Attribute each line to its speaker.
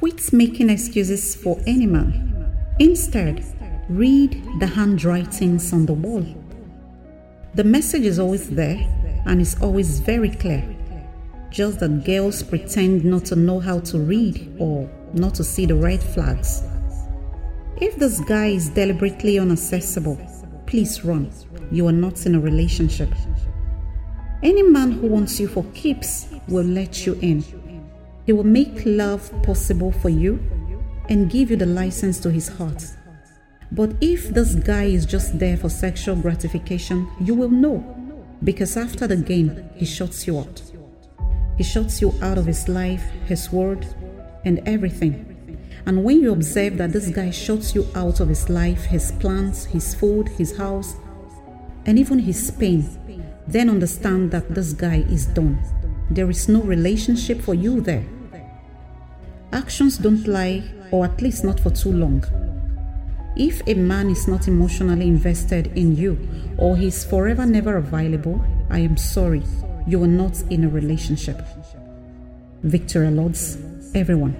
Speaker 1: Quit making excuses for any man. Instead, read the handwritings on the wall. The message is always there and is always very clear. Just that girls pretend not to know how to read or not to see the red flags. If this guy is deliberately unaccessible, please run. You are not in a relationship. Any man who wants you for keeps will let you in. He will make love possible for you and give you the license to his heart. But if this guy is just there for sexual gratification, you will know because after the game, he shuts you out. He shuts you out of his life, his word, and everything. And when you observe that this guy shuts you out of his life, his plans, his food, his house, and even his pain, then understand that this guy is done. There is no relationship for you there. Actions don't lie, or at least not for too long. If a man is not emotionally invested in you or he is forever never available, I am sorry, you are not in a relationship. Victoria Lords, everyone.